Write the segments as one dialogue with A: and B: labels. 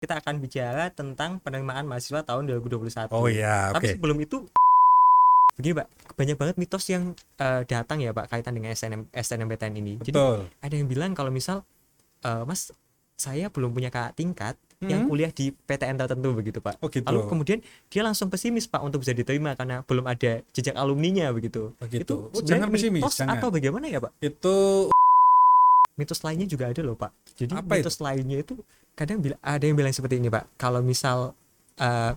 A: kita akan bicara tentang penerimaan mahasiswa tahun 2021.
B: Oh iya,
A: Tapi
B: oke.
A: sebelum itu begini Pak, banyak banget mitos yang eh, datang ya Pak kaitan dengan SNM SNMPTN ini. Jadi
B: Betul.
A: ada yang bilang kalau misal eh, Mas saya belum punya kakak tingkat yang
B: Hmm.
A: kuliah di PTN tertentu begitu Pak.
B: Oh gitu.
A: Lalu kemudian dia langsung pesimis Pak untuk bisa diterima karena belum ada jejak alumninya begitu.
B: Begitu.
A: Itu
B: Oh, jangan pesimis,
A: mitos
B: jangan.
A: atau bagaimana ya Pak?
B: Itu
A: Mitos lainnya juga ada loh Pak. Jadi
B: Apa
A: mitos lainnya itu kadang bila, ada yang bilang seperti ini Pak. Kalau misal eh,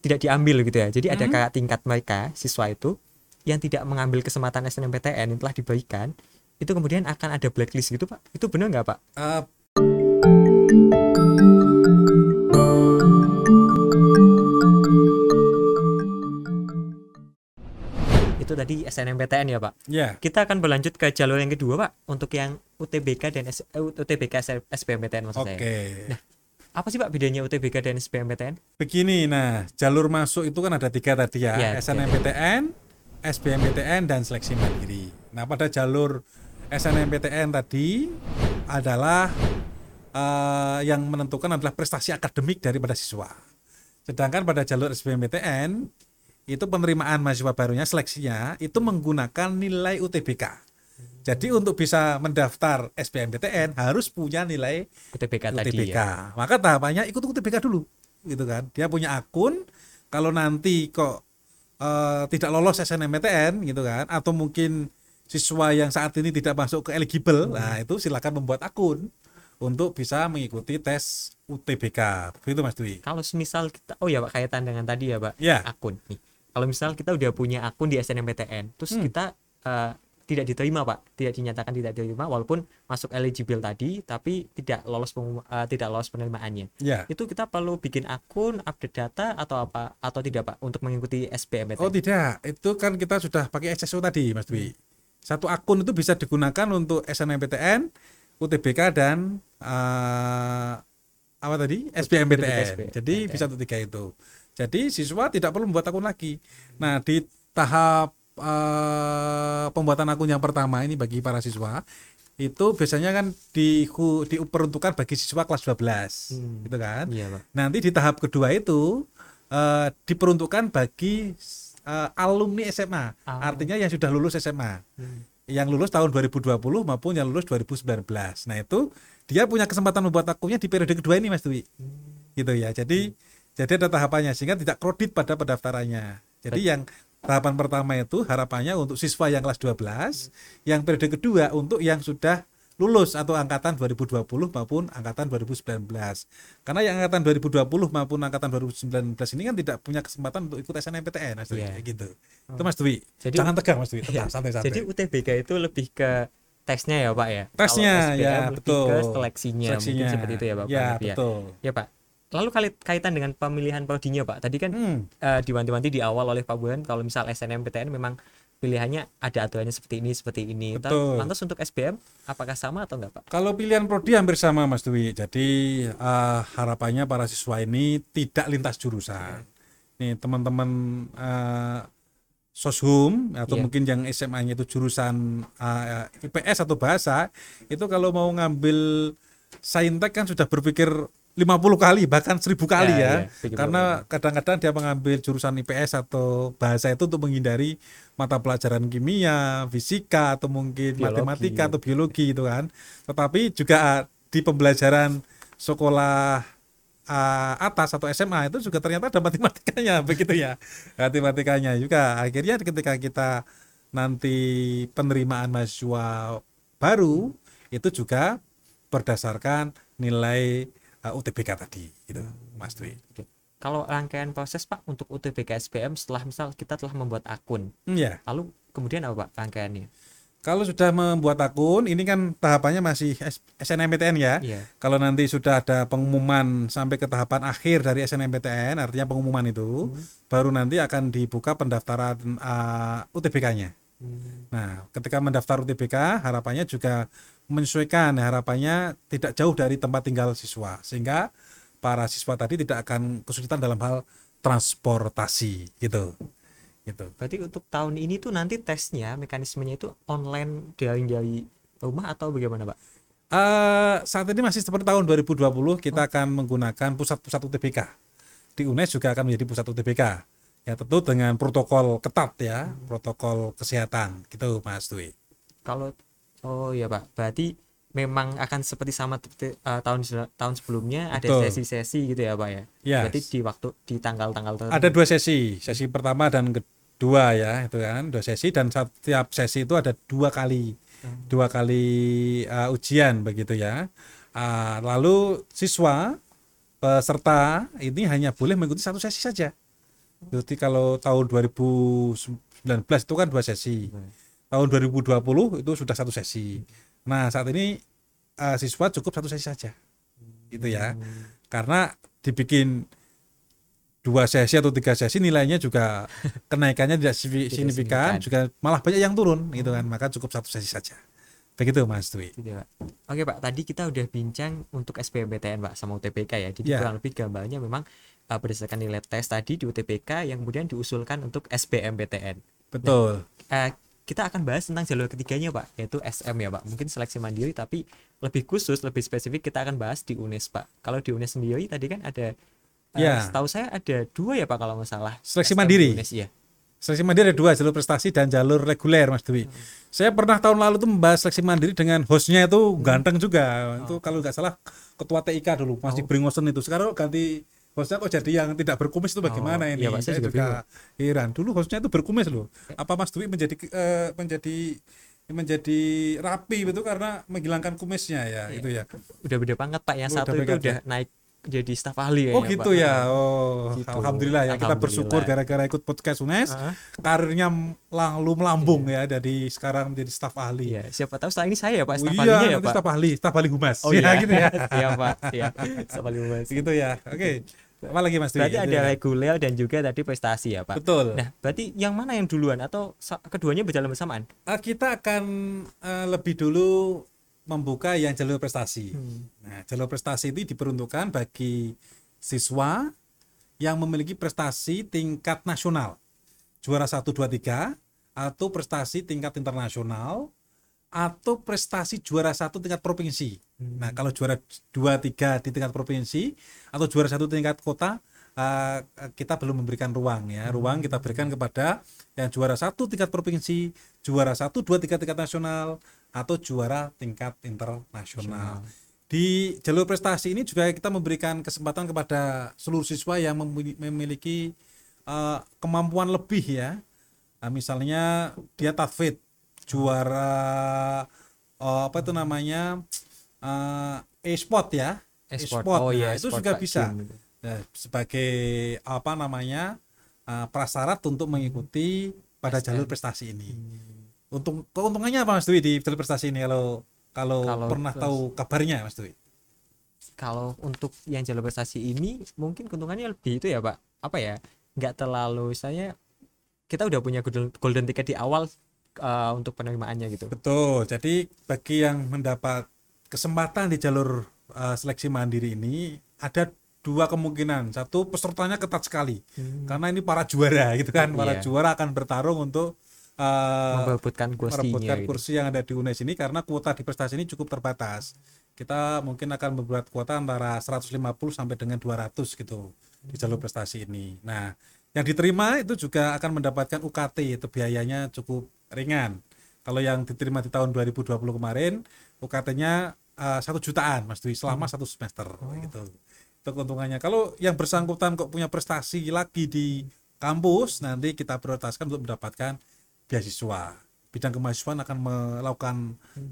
A: tidak diambil gitu ya. Jadi ada
B: Mhm.
A: kakak tingkat mereka siswa itu yang tidak mengambil kesempatan SNMPTN yang telah diberikan itu kemudian akan ada blacklist gitu Pak. Itu benar nggak Pak?
B: eh,
A: tadi SNMPTN ya Pak.
B: ya
A: Kita akan berlanjut ke jalur yang kedua Pak untuk yang UTBK dan S- eh, UTBK SBMPTN maksud
B: oke.
A: saya. Apa sih Pak bedanya UTBK dan SBMPTN?
B: Begini, nah jalur masuk itu kan ada tiga tadi ya,
A: Iya,
B: SNMPTN, SBMPTN dan seleksi mandiri. Nah pada jalur SNMPTN tadi adalah eh, yang menentukan adalah prestasi akademik daripada siswa. Sedangkan pada jalur SBMPTN itu penerimaan mahasiswa barunya seleksinya itu menggunakan nilai UTBK. Jadi untuk bisa mendaftar SBMPTN harus punya nilai
A: UTBK, tadi
B: UTBK.
A: ya.
B: Maka tahapannya ikut UTBK dulu, gitu kan. Dia punya akun. Kalau nanti kok eh, tidak lolos SNMPTN, gitu kan, atau mungkin siswa yang saat ini tidak masuk ke eligible, nah itu silakan membuat akun untuk bisa mengikuti tes UTBK. Begitu Mas Dwi.
A: Kalau misal kita oh ya Pak kaitan dengan tadi ya Pak
B: Ya.
A: akun nih. Kalau misal kita udah punya akun di SNMPTN, terus
B: Hmm.
A: kita eh, tidak diterima Pak, tidak dinyatakan tidak diterima walaupun masuk eligible tadi tapi tidak lolos pengum- eh, tidak lolos penerimaannya.
B: Ya.
A: Itu kita perlu bikin akun, update data atau apa atau tidak Pak untuk mengikuti SBMPTN?
B: Oh tidak, itu kan kita sudah pakai SSO tadi Mas Dwi. Satu akun itu bisa digunakan untuk SNMPTN, UTBK dan eh, apa tadi SBMPTN. Jadi bisa untuk tiga itu. Jadi siswa tidak perlu membuat akun lagi. Nah di tahap eh, pembuatan akun yang pertama ini bagi para siswa itu biasanya kan di, diperuntukkan bagi siswa kelas 12
A: Hmm.
B: gitu kan.
A: Iya Pak.
B: Nanti di tahap kedua itu eh, diperuntukkan bagi eh, alumni SMA,
A: Ah.
B: artinya yang sudah lulus SMA,
A: Hmm.
B: yang lulus tahun 2020 maupun yang lulus 2019. Nah itu dia punya kesempatan membuat akunnya di periode kedua ini, Mas Dwi, gitu ya. Jadi jadi ada tahapannya sehingga tidak kredit pada pendaftarannya. Jadi yang tahapan pertama itu harapannya untuk siswa yang kelas 12, yang periode kedua untuk yang sudah lulus atau angkatan 2020 maupun angkatan 2019. Karena yang angkatan 2020 maupun angkatan 2019 ini kan tidak punya kesempatan untuk ikut SNMPTN Mas Dwi,
A: Iya.
B: gitu. Itu Mas Dwi.
A: Jadi-
B: Jangan tegang Mas Dwi,
A: Iya.
B: tenang santai-santai.
A: Jadi UTBK itu lebih ke tesnya ya Pak ya.
B: Tesnya, ya, betul.
A: ke seleksinya,
B: Seleksinya.
A: mungkin seperti itu ya Pak.
B: Ya, betul.
A: Ya Pak. Lalu kaitan dengan pemilihan prodinya Pak. Tadi kan
B: Hmm.
A: eh, diwanti-wanti di awal oleh Pak Buan kalau misal SNMPTN memang pilihannya ada aturannya seperti ini seperti ini.
B: Betul.
A: Lantas untuk SBM apakah sama atau enggak Pak?
B: Kalau pilihan prodi hampir sama Mas Dwi. Jadi eh, harapannya para siswa ini tidak lintas jurusan. Nih teman-teman eh, soshum atau
A: Iya.
B: mungkin yang SMA-nya itu jurusan eh, IPS atau bahasa, itu kalau mau ngambil saintek kan sudah berpikir 50 kali bahkan 1000 kali
A: Ya,
B: ya.
A: ya,
B: Karena kadang-kadang dia mengambil jurusan IPS atau bahasa itu untuk menghindari mata pelajaran kimia, fisika atau mungkin
A: Biologi.
B: matematika atau biologi itu kan. Tetapi juga di pembelajaran sekolah ah, atas atau SMA itu juga ternyata ada matematikanya begitu ya. Matematikanya juga. Akhirnya ketika kita nanti penerimaan mahasiswa baru itu juga berdasarkan nilai uh, UTBK tadi gitu Mas Dwi.
A: Oke. Kalau rangkaian proses Pak untuk UTBK SBM setelah misal kita telah membuat akun,
B: Hmm, ya.
A: lalu kemudian apa Pak rangkaiannya?
B: Kalau sudah membuat akun, ini kan tahapannya masih SNMPTN ya.
A: Iya.
B: Kalau nanti sudah ada pengumuman sampai ke tahapan akhir dari SNMPTN, artinya pengumuman itu, baru nanti akan dibuka pendaftaran uh, UTBK-nya.
A: Hmm.
B: Nah, ketika mendaftar UTBK, harapannya juga menyesuaikan harapannya tidak jauh dari tempat tinggal siswa, sehingga para siswa tadi tidak akan kesulitan dalam hal transportasi gitu. Gitu.
A: Berarti untuk tahun ini tuh nanti tesnya mekanismenya itu online daring dari rumah atau bagaimana Pak?
B: Eh, saat ini masih seperti tahun 2020 kita akan menggunakan pusat-pusat UTBK. Di UNES juga akan menjadi pusat UTBK. Ya tentu dengan protokol ketat ya, protokol kesehatan gitu Mas Dwi.
A: Kalau oh ya Pak, berarti memang akan seperti sama eh, tahun tahun sebelumnya ada sesi-sesi gitu ya Pak ya.
B: Ya.
A: Berarti di waktu di tanggal-tanggal tertentu.
B: Ada dua sesi, sesi pertama dan kedua ya, itu kan dua sesi dan setiap sesi itu ada dua kali, dua kali uh, ujian begitu ya. Uh, lalu siswa peserta ini hanya boleh mengikuti satu sesi saja. Jadi kalau tahun 2019 itu kan dua sesi, tahun 2020 itu sudah satu sesi. Nah saat ini uh, siswa cukup satu sesi saja, gitu ya, karena dibikin dua sesi atau tiga sesi nilainya juga kenaikannya tidak signifikan,
A: signifikan.
B: juga malah banyak yang turun gitu kan maka cukup satu sesi saja begitu Mas Dwi
A: Gitu Pak. Oke Pak, tadi kita udah bincang untuk SBMPTN Pak sama UTBK ya. Jadi
B: Ya.
A: kurang lebih gambarnya memang uh, berdasarkan nilai tes tadi di UTBK yang kemudian diusulkan untuk SBMPTN.
B: betul
A: Eh, kita akan bahas tentang jalur ketiganya Pak, yaitu SM ya Pak. Mungkin seleksi mandiri tapi lebih khusus, lebih spesifik kita akan bahas di UNES Pak. Kalau di UNES sendiri tadi kan ada eh,
B: Ya.
A: setahu saya ada dua ya Pak kalau nggak salah.
B: Seleksi
A: SM
B: mandiri.
A: di UNES, iya.
B: seleksi mandiri ada dua jalur prestasi dan jalur reguler Mas Dwi saya pernah tahun lalu tuh membahas seleksi mandiri dengan hostnya itu ganteng juga itu kalau nggak salah ketua TIK dulu Mas
A: Oh.
B: Bringosen itu sekarang ganti hostnya kok jadi yang tidak berkumis itu bagaimana
A: Oh,
B: ini?
A: iya, Pak, saya juga
B: heran. Dulu hostnya itu berkumis loh. Apa Mas Dwi menjadi eh, menjadi menjadi rapi itu karena menghilangkan kumisnya ya
A: Iya.
B: itu ya?
A: Udah beda banget Pak. Yang
B: Oh,
A: satu
B: udah
A: itu udah naik jadi staf ahli
B: Oh
A: kayaknya,
B: gitu
A: Pak.
B: ya. Oh,
A: Gitu.
B: alhamdulillah ya kita bersyukur gara-gara ikut podcast UNES
A: Heeh.
B: karirnya lalu melambung ya dari sekarang menjadi staf ahli.
A: Iya, siapa tahu setelah ini saya ya Pak
B: Oh
A: staf
B: iya,
A: ahlinya ya
B: nanti
A: Pak.
B: staf ahli, staf ahli humas.
A: Oh
B: ya,
A: iya
B: gitu ya.
A: Iya Pak, iya. Staf ahli humas.
B: gitu ya. Oke. Apa lagi Mas Dwi?
A: Berarti ada
B: ya.
A: reguler dan juga tadi prestasi ya Pak.
B: Betul.
A: Nah, berarti yang mana yang duluan atau keduanya berjalan bersamaan?
B: Eh, kita akan eh, lebih dulu membuka yang jalur prestasi.
A: Hmm.
B: Nah, jalur prestasi ini diperuntukkan bagi siswa yang memiliki prestasi tingkat nasional. Juara 1 2 3 atau prestasi tingkat internasional atau prestasi juara satu tingkat provinsi.
A: Hmm.
B: Nah, kalau juara 2 3 di tingkat provinsi atau juara satu tingkat kota eh, kita belum memberikan ruang ya. Ruang kita berikan kepada yang juara satu tingkat provinsi, juara satu dua tiga tingkat nasional atau juara tingkat internasional. Di jalur prestasi ini juga kita memberikan kesempatan kepada seluruh siswa yang memili- memiliki eh, kemampuan lebih ya. Nah, misalnya dia tafid juara eh, apa itu namanya eh, e-sport ya.
A: E-sport.
B: E-sport.
A: Oh iya,
B: Nah, itu
A: e-sport,
B: juga bisa. Nah, sebagai apa namanya uh, prasyarat untuk mengikuti pada jalur prestasi ini. Untung keuntungannya apa Mas Dwi di jalur prestasi ini kalau kalau,
A: Kalau
B: pernah
A: pres-
B: tahu kabarnya Mas Dwi?
A: Kalau untuk yang jalur prestasi ini mungkin keuntungannya lebih itu ya Pak. Apa ya? Nggak terlalu saya kita udah punya golden, golden ticket di awal uh, untuk penerimaannya gitu.
B: Betul. Jadi bagi yang mendapat kesempatan di jalur uh, seleksi mandiri ini ada dua kemungkinan. Satu pesertanya ketat sekali karena ini para juara gitu kan. Para
A: Iya.
B: juara akan bertarung untuk uh,
A: kursinya
B: merebutkan
A: gitu.
B: kursi yang ada di UNES ini karena kuota di prestasi ini cukup terbatas. Kita mungkin akan membuat kuota antara 150 sampai dengan 200 gitu di jalur prestasi ini. Nah, yang diterima itu juga akan mendapatkan UKT itu biayanya cukup ringan. Kalau yang diterima di tahun 2020 kemarin UKT-nya eh, satu jutaan Mas Dwi selama satu semester gitu. Itu keuntungannya. Kalau yang bersangkutan kok punya prestasi lagi di kampus nanti kita prioritaskan untuk mendapatkan beasiswa bidang kemahasiswaan akan melakukan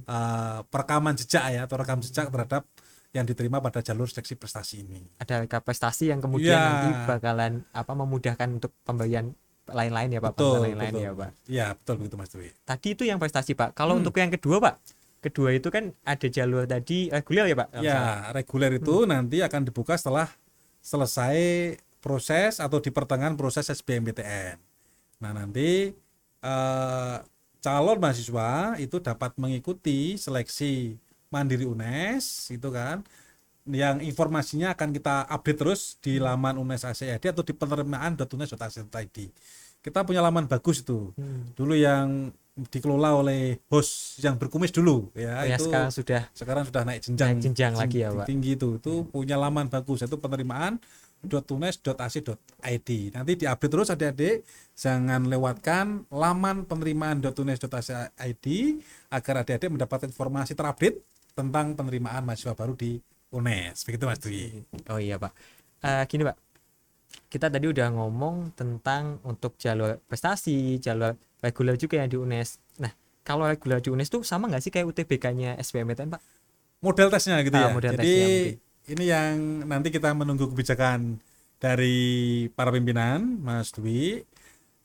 B: uh, perekaman jejak ya atau rekam jejak terhadap yang diterima pada jalur seleksi prestasi ini.
A: Ada rekap prestasi yang kemudian
B: Iya.
A: nanti bakalan apa memudahkan untuk pemberian lain-lain ya Pak,
B: Betul,
A: lain-lain
B: betul.
A: ya Pak.
B: Iya betul begitu Mas Dwi.
A: Tadi itu yang prestasi Pak. Kalau
B: Hmm.
A: untuk yang kedua Pak, kedua itu kan ada jalur tadi reguler ya Pak.
B: Ya reguler itu nanti akan dibuka setelah selesai proses atau di pertengahan proses SBMPTN. Nah nanti eh, calon mahasiswa itu dapat mengikuti seleksi mandiri UNES itu kan yang informasinya akan kita update terus di laman UNES ACID atau di penerimaan.unes.ac.id. Kita punya laman bagus itu.
A: Hmm.
B: Dulu yang dikelola oleh host yang berkumis dulu ya
A: Oh ya,
B: itu
A: sekarang sudah
B: sekarang sudah naik jenjang
A: Naik jenjang lagi ya, Pak.
B: tinggi itu itu punya laman bagus itu penerimaan .tunes.ac.id nanti diupdate terus adik-adik jangan lewatkan laman penerimaan .tunes.ac.id agar adik-adik mendapatkan informasi terupdate tentang penerimaan mahasiswa baru di UNES begitu Mas Dwi
A: Oh iya Pak. Eh, gini Pak, kita tadi udah ngomong tentang untuk jalur prestasi, jalur reguler juga yang di UNES. Nah, kalau reguler di UNES tuh sama nggak sih kayak UTBK-nya SBMPTN Pak?
B: model tesnya gitu
A: Ah,
B: ya
A: model
B: jadi
A: tesnya mungkin.
B: Ini yang nanti kita menunggu kebijakan dari para pimpinan Mas Dwi.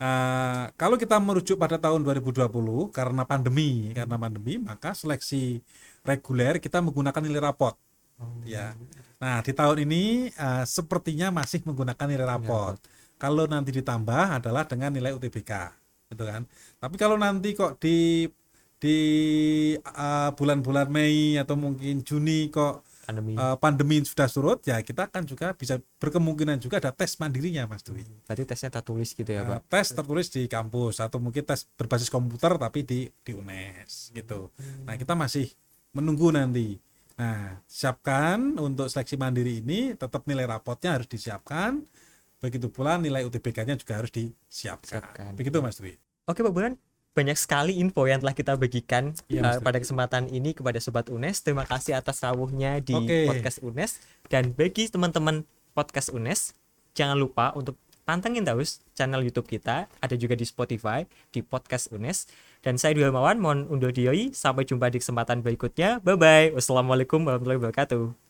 B: Eh, kalau kita merujuk pada tahun 2020 karena pandemi karena pandemi maka seleksi reguler kita menggunakan nilai rapot. Ya. nah di tahun ini eh, sepertinya masih menggunakan nilai rapot. Kalau nanti ditambah adalah dengan nilai UTBK gitu kan. Tapi kalau nanti kok di di eh, bulan-bulan Mei atau mungkin Juni kok
A: Pandemi.
B: eh, pandemi sudah surut ya kita akan juga bisa berkemungkinan juga ada tes mandirinya Mas Dwi
A: Berarti tesnya tertulis gitu ya
B: Uh,
A: Pak?
B: tes tertulis di kampus atau mungkin tes berbasis komputer tapi di di UNES gitu. Nah, kita masih menunggu nanti. Nah, siapkan untuk seleksi mandiri ini tetap nilai rapotnya harus disiapkan. Begitu pula nilai UTBK-nya juga harus disiapkan.
A: Siapkan.
B: Begitu Mas Dwi.
A: Oke Pak Bulan, banyak sekali info yang telah kita bagikan
B: Mas Dwi.
A: pada kesempatan ini kepada Sobat UNES. Terima kasih atas rawuhnya di
B: Oke.
A: podcast UNES. Dan bagi teman-teman podcast UNES, jangan lupa untuk pantengin terus channel YouTube kita, ada juga di Spotify, di podcast UNES. Dan saya Dwi Hermawan, mohon undur diri. Sampai jumpa di kesempatan berikutnya. Bye-bye. Wassalamualaikum warahmatullahi wabarakatuh.